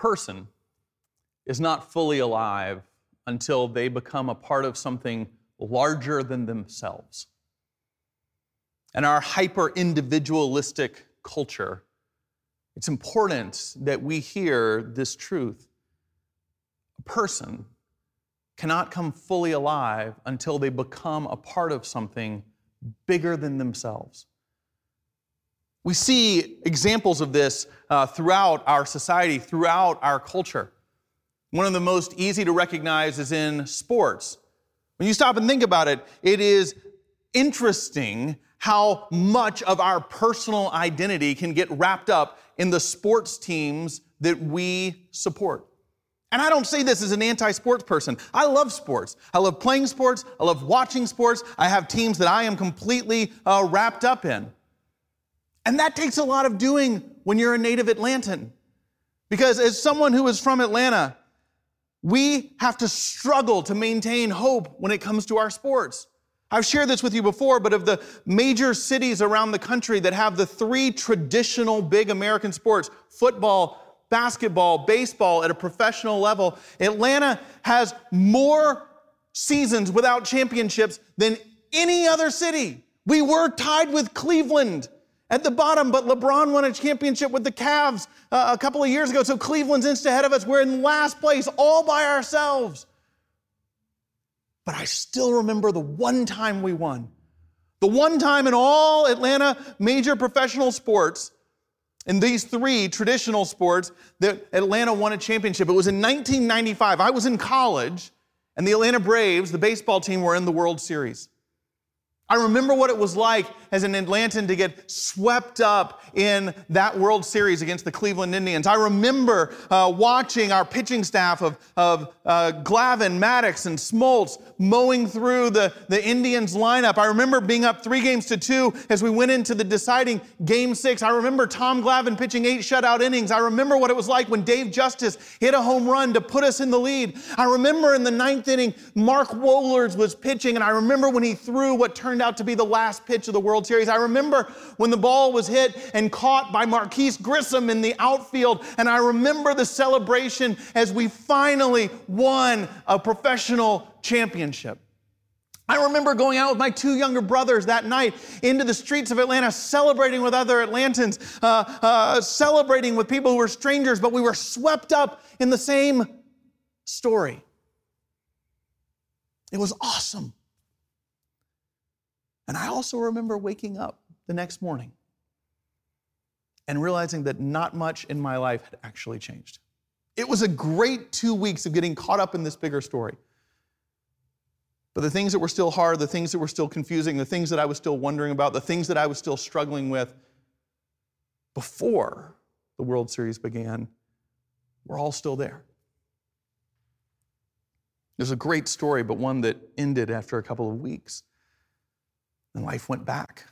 person is not fully alive until they become a part of something larger than themselves. And our hyper individualistic culture, it's important that we hear this truth. A person cannot come fully alive until they become a part of something bigger than themselves. We see examples of this uh, throughout our society, throughout our culture. One of the most easy to recognize is in sports. When you stop and think about it, it is interesting how much of our personal identity can get wrapped up in the sports teams that we support. And I don't say this as an anti sports person. I love sports. I love playing sports. I love watching sports. I have teams that I am completely uh, wrapped up in. And that takes a lot of doing when you're a native Atlantan. Because as someone who is from Atlanta, we have to struggle to maintain hope when it comes to our sports. I've shared this with you before, but of the major cities around the country that have the three traditional big American sports football, basketball, baseball at a professional level, Atlanta has more seasons without championships than any other city. We were tied with Cleveland at the bottom, but LeBron won a championship with the Cavs uh, a couple of years ago. So Cleveland's inch ahead of us. We're in last place all by ourselves. But I still remember the one time we won. The one time in all Atlanta major professional sports, in these three traditional sports, that Atlanta won a championship. It was in 1995. I was in college, and the Atlanta Braves, the baseball team, were in the World Series. I remember what it was like as an Atlantan to get swept up in that World Series against the Cleveland Indians. I remember uh, watching our pitching staff of, of uh, Glavine, Maddux, and Smoltz mowing through the, the Indians lineup. I remember being up three games to two as we went into the deciding game six. I remember Tom Glavine pitching eight shutout innings. I remember what it was like when Dave Justice hit a home run to put us in the lead. I remember in the ninth inning, Mark Wohlers was pitching, and I remember when he threw what turned turned out to be the last pitch of the World Series. I remember when the ball was hit and caught by Marquis Grissom in the outfield, and I remember the celebration as we finally won a professional championship. I remember going out with my two younger brothers that night into the streets of Atlanta, celebrating with other Atlantans, uh, uh, celebrating with people who were strangers, but we were swept up in the same story. It was awesome. And I also remember waking up the next morning and realizing that not much in my life had actually changed. It was a great two weeks of getting caught up in this bigger story. But the things that were still hard, the things that were still confusing, the things that I was still wondering about, the things that I was still struggling with before the World Series began were all still there. There's a great story, but one that ended after a couple of weeks. And life went back.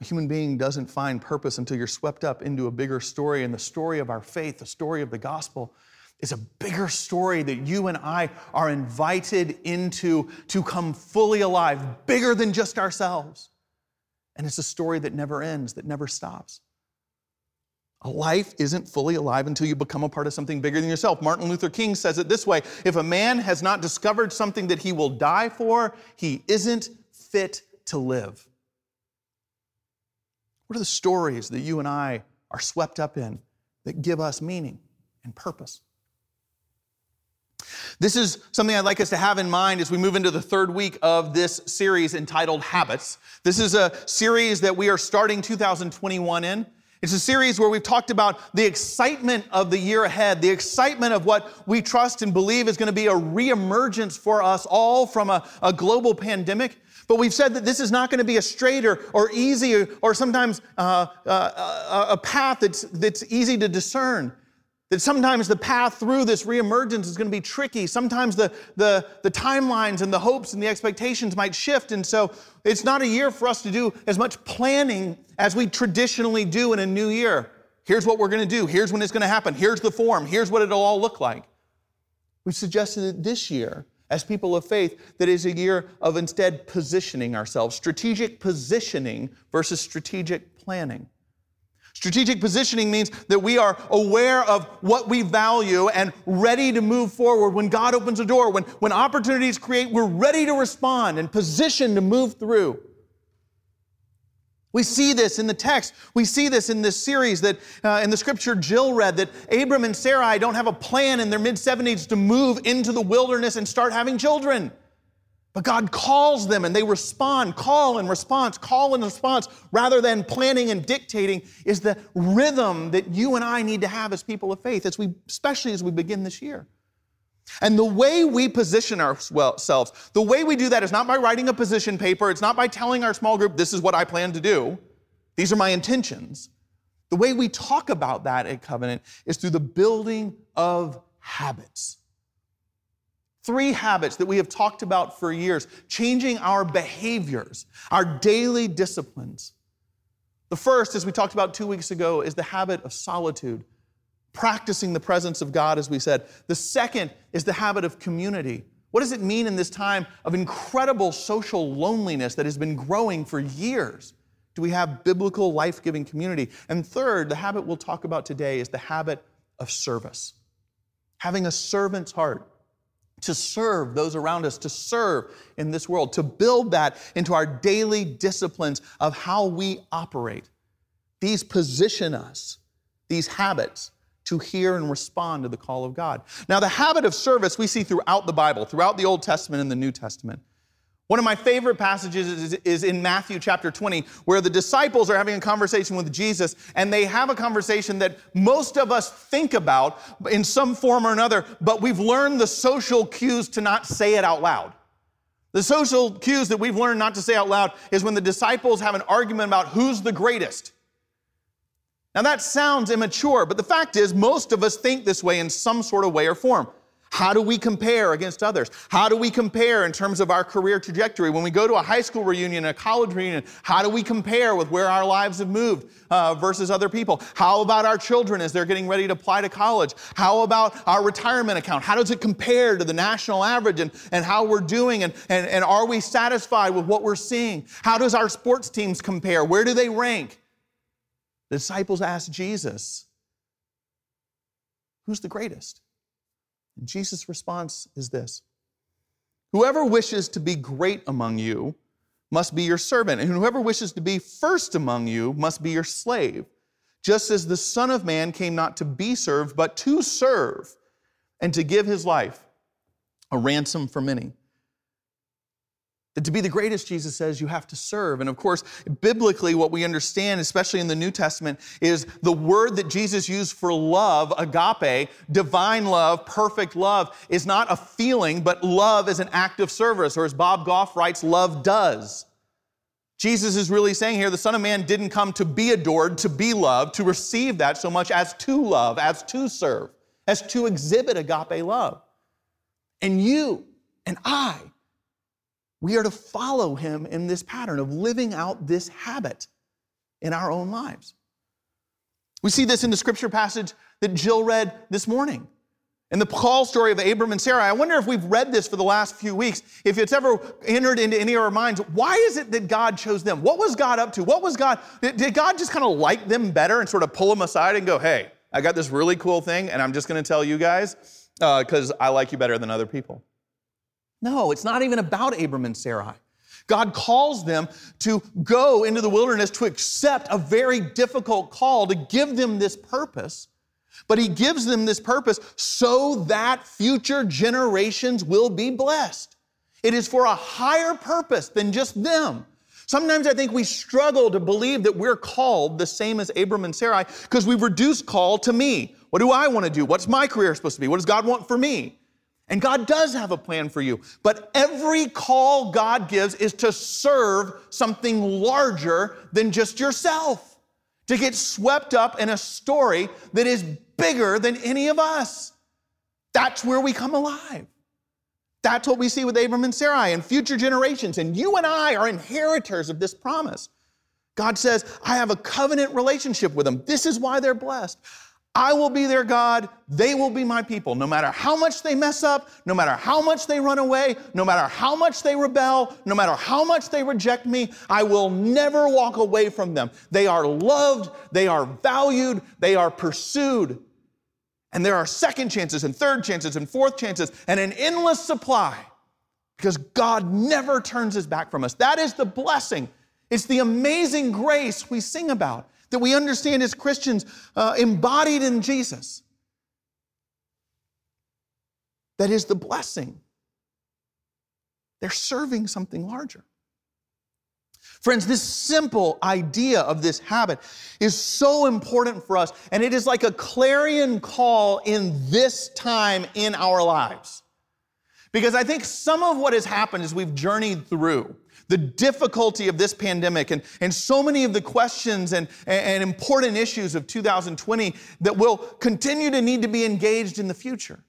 A human being doesn't find purpose until you're swept up into a bigger story. And the story of our faith, the story of the gospel, is a bigger story that you and I are invited into to come fully alive, bigger than just ourselves. And it's a story that never ends, that never stops. A life isn't fully alive until you become a part of something bigger than yourself. Martin Luther King says it this way If a man has not discovered something that he will die for, he isn't fit to live. What are the stories that you and I are swept up in that give us meaning and purpose? This is something I'd like us to have in mind as we move into the third week of this series entitled Habits. This is a series that we are starting 2021 in. It's a series where we've talked about the excitement of the year ahead, the excitement of what we trust and believe is going to be a reemergence for us all from a, a global pandemic. But we've said that this is not going to be a straight or, or easy or, or sometimes uh, uh, a path that's, that's easy to discern. That sometimes the path through this reemergence is going to be tricky. Sometimes the, the, the timelines and the hopes and the expectations might shift. And so it's not a year for us to do as much planning as we traditionally do in a new year. Here's what we're going to do. Here's when it's going to happen. Here's the form. Here's what it'll all look like. We've suggested that this year, as people of faith, that is a year of instead positioning ourselves, strategic positioning versus strategic planning. Strategic positioning means that we are aware of what we value and ready to move forward. When God opens a door, when, when opportunities create, we're ready to respond and positioned to move through. We see this in the text. We see this in this series that uh, in the scripture Jill read that Abram and Sarai don't have a plan in their mid 70s to move into the wilderness and start having children. But God calls them and they respond. Call and response, call and response, rather than planning and dictating, is the rhythm that you and I need to have as people of faith, as we, especially as we begin this year. And the way we position ourselves, the way we do that is not by writing a position paper, it's not by telling our small group, this is what I plan to do, these are my intentions. The way we talk about that at Covenant is through the building of habits three habits that we have talked about for years, changing our behaviors, our daily disciplines. The first, as we talked about two weeks ago, is the habit of solitude, practicing the presence of God, as we said. The second is the habit of community. What does it mean in this time of incredible social loneliness that has been growing for years? Do we have biblical, life giving community? And third, the habit we'll talk about today is the habit of service, having a servant's heart to serve those around us, to serve in this world, to build that into our daily disciplines of how we operate. These position us, these habits, to hear and respond to the call of God. Now, the habit of service we see throughout the Bible, throughout the Old Testament and the New Testament. One of my favorite passages is, is, in Matthew chapter 20, where the disciples are having a conversation with Jesus, and they have a conversation that most of us think about in some form or another, but we've learned the social cues to not say it out loud. The social cues that we've learned not to say out loud is when the disciples have an argument about who's the greatest. Now that sounds immature, but the fact is, most of us think this way in some sort of way or form. How do we compare against others? How do we compare in terms of our career trajectory? When we go to a high school reunion, a college reunion, how do we compare with where our lives have moved uh, versus other people? How about our children as they're getting ready to apply to college? How about our retirement account? How does it compare to the national average and, and how we're doing? And, and, and are we satisfied with what we're seeing? How does our sports teams compare? Where do they rank? The disciples asked Jesus, Who's the greatest? And Jesus' response is this Whoever wishes to be great among you must be your servant, and whoever wishes to be first among you must be your slave, just as the Son of Man came not to be served, but to serve and to give his life a ransom for many. That to be the greatest, Jesus says, you have to serve. And of course, biblically, what we understand, especially in the New Testament, is the word that Jesus used for love, agape, divine love, perfect love, is not a feeling, but love is an act of service. Or as Bob Goff writes, love does. Jesus is really saying here the Son of Man didn't come to be adored, to be loved, to receive that so much as to love, as to serve, as to exhibit agape love. And you and I, we are to follow him in this pattern of living out this habit in our own lives. We see this in the scripture passage that Jill read this morning. In the call story of Abram and Sarah, I wonder if we've read this for the last few weeks, if it's ever entered into any of our minds. Why is it that God chose them? What was God up to? What was God? Did God just kind of like them better and sort of pull them aside and go, hey, I got this really cool thing, and I'm just going to tell you guys because uh, I like you better than other people? No, it's not even about Abram and Sarai. God calls them to go into the wilderness to accept a very difficult call, to give them this purpose. But He gives them this purpose so that future generations will be blessed. It is for a higher purpose than just them. Sometimes I think we struggle to believe that we're called the same as Abram and Sarai because we've reduced call to me. What do I want to do? What's my career supposed to be? What does God want for me? And God does have a plan for you. But every call God gives is to serve something larger than just yourself, to get swept up in a story that is bigger than any of us. That's where we come alive. That's what we see with Abram and Sarai and future generations. And you and I are inheritors of this promise. God says, I have a covenant relationship with them. This is why they're blessed. I will be their God, they will be my people. No matter how much they mess up, no matter how much they run away, no matter how much they rebel, no matter how much they reject me, I will never walk away from them. They are loved, they are valued, they are pursued. And there are second chances and third chances and fourth chances and an endless supply because God never turns his back from us. That is the blessing. It's the amazing grace we sing about that we understand as Christians uh, embodied in Jesus. That is the blessing. They're serving something larger. Friends, this simple idea of this habit is so important for us, and it is like a clarion call in this time in our lives. Because I think some of what has happened as we've journeyed through the difficulty of this pandemic and, and so many of the questions and, and important issues of 2020 that will continue to need to be engaged in the future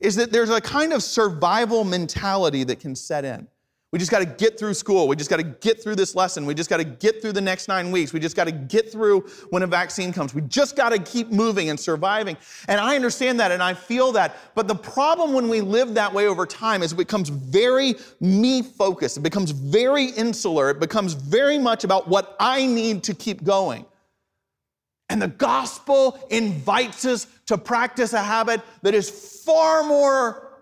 is that there's a kind of survival mentality that can set in. We just got to get through school. We just got to get through this lesson. We just got to get through the next nine weeks. We just got to get through when a vaccine comes. We just got to keep moving and surviving. And I understand that and I feel that. But the problem when we live that way over time is it becomes very me focused. It becomes very insular. It becomes very much about what I need to keep going. And the gospel invites us to practice a habit that is far more,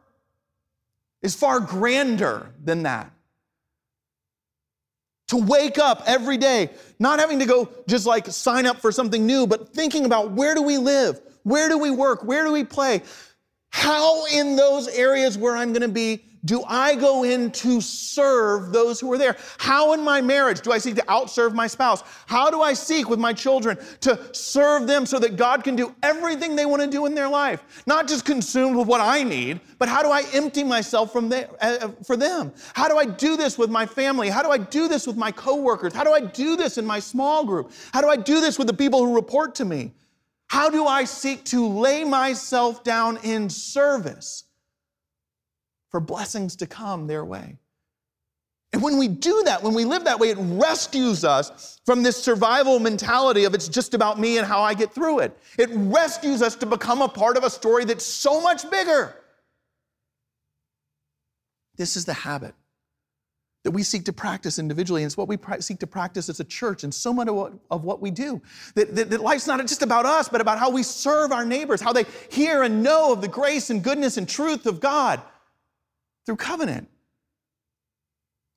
is far grander than that to wake up every day, not having to go just like sign up for something new, but thinking about where do we live? Where do we work? Where do we play? How in those areas where I'm going to be do I go in to serve those who are there? How in my marriage do I seek to outserve my spouse? How do I seek with my children to serve them so that God can do everything they want to do in their life? Not just consumed with what I need, but how do I empty myself from there, uh, for them? How do I do this with my family? How do I do this with my coworkers? How do I do this in my small group? How do I do this with the people who report to me? How do I seek to lay myself down in service? For blessings to come their way. And when we do that, when we live that way, it rescues us from this survival mentality of it's just about me and how I get through it. It rescues us to become a part of a story that's so much bigger. This is the habit that we seek to practice individually, and it's what we seek to practice as a church, and so much of what, of what we do. That, that, that life's not just about us, but about how we serve our neighbors, how they hear and know of the grace and goodness and truth of God through covenant.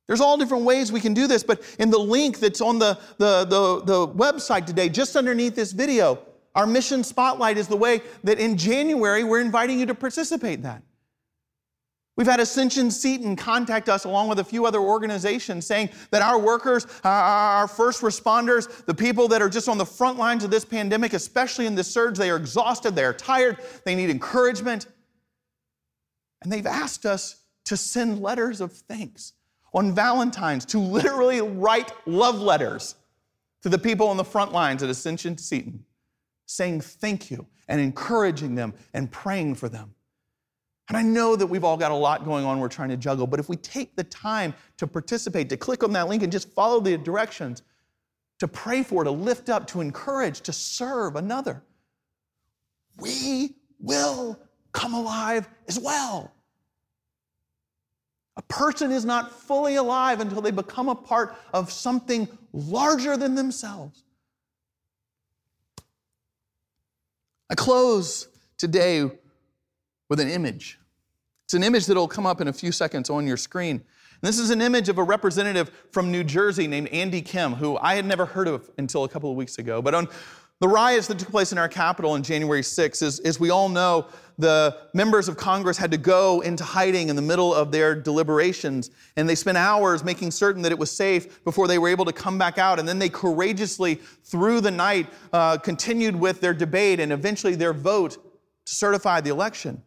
There's all different ways we can do this, but in the link that's on the, the, the, the, website today, just underneath this video, our mission spotlight is the way that in January we're inviting you to participate in that. We've had Ascension Seton contact us along with a few other organizations saying that our workers, uh, our first responders, the people that are just on the front lines of this pandemic, especially in this surge, they are exhausted, they are tired, they need encouragement. And they've asked us to send letters of thanks on Valentine's, to literally write love letters to the people on the front lines at Ascension Seton, saying thank you and encouraging them and praying for them. And I know that we've all got a lot going on we're trying to juggle, but if we take the time to participate, to click on that link and just follow the directions, to pray for, to lift up, to encourage, to serve another, we will come alive as well. Person is not fully alive until they become a part of something larger than themselves. I close today with an image. It's an image that'll come up in a few seconds on your screen. This is an image of a representative from New Jersey named Andy Kim, who I had never heard of until a couple of weeks ago. But on the riots that took place in our capital on January 6th, as, as we all know, the members of Congress had to go into hiding in the middle of their deliberations, and they spent hours making certain that it was safe before they were able to come back out. And then they courageously, through the night, uh, continued with their debate and eventually their vote to certify the election.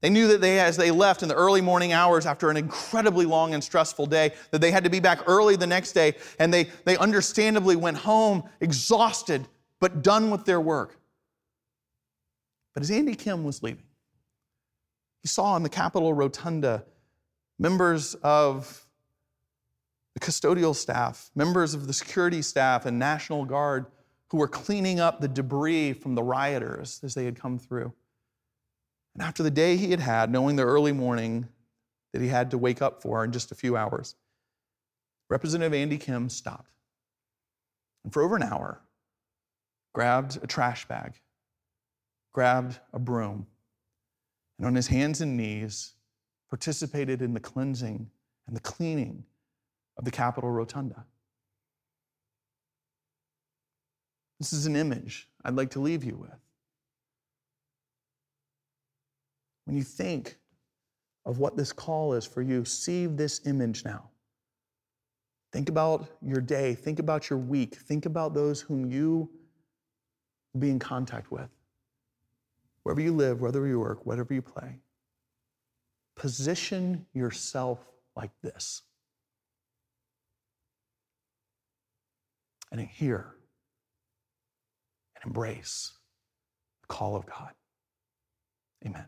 They knew that they, as they left in the early morning hours after an incredibly long and stressful day, that they had to be back early the next day, and they, they understandably went home exhausted but done with their work. But as Andy Kim was leaving, he saw in the Capitol Rotunda members of the custodial staff, members of the security staff, and National Guard who were cleaning up the debris from the rioters as they had come through. And after the day he had had, knowing the early morning that he had to wake up for in just a few hours, Representative Andy Kim stopped and for over an hour grabbed a trash bag, grabbed a broom, and on his hands and knees participated in the cleansing and the cleaning of the Capitol Rotunda. This is an image I'd like to leave you with. When you think of what this call is for you, see this image now. Think about your day, think about your week, think about those whom you be in contact with. Wherever you live, wherever you work, whatever you play, position yourself like this. And hear and embrace the call of God. Amen.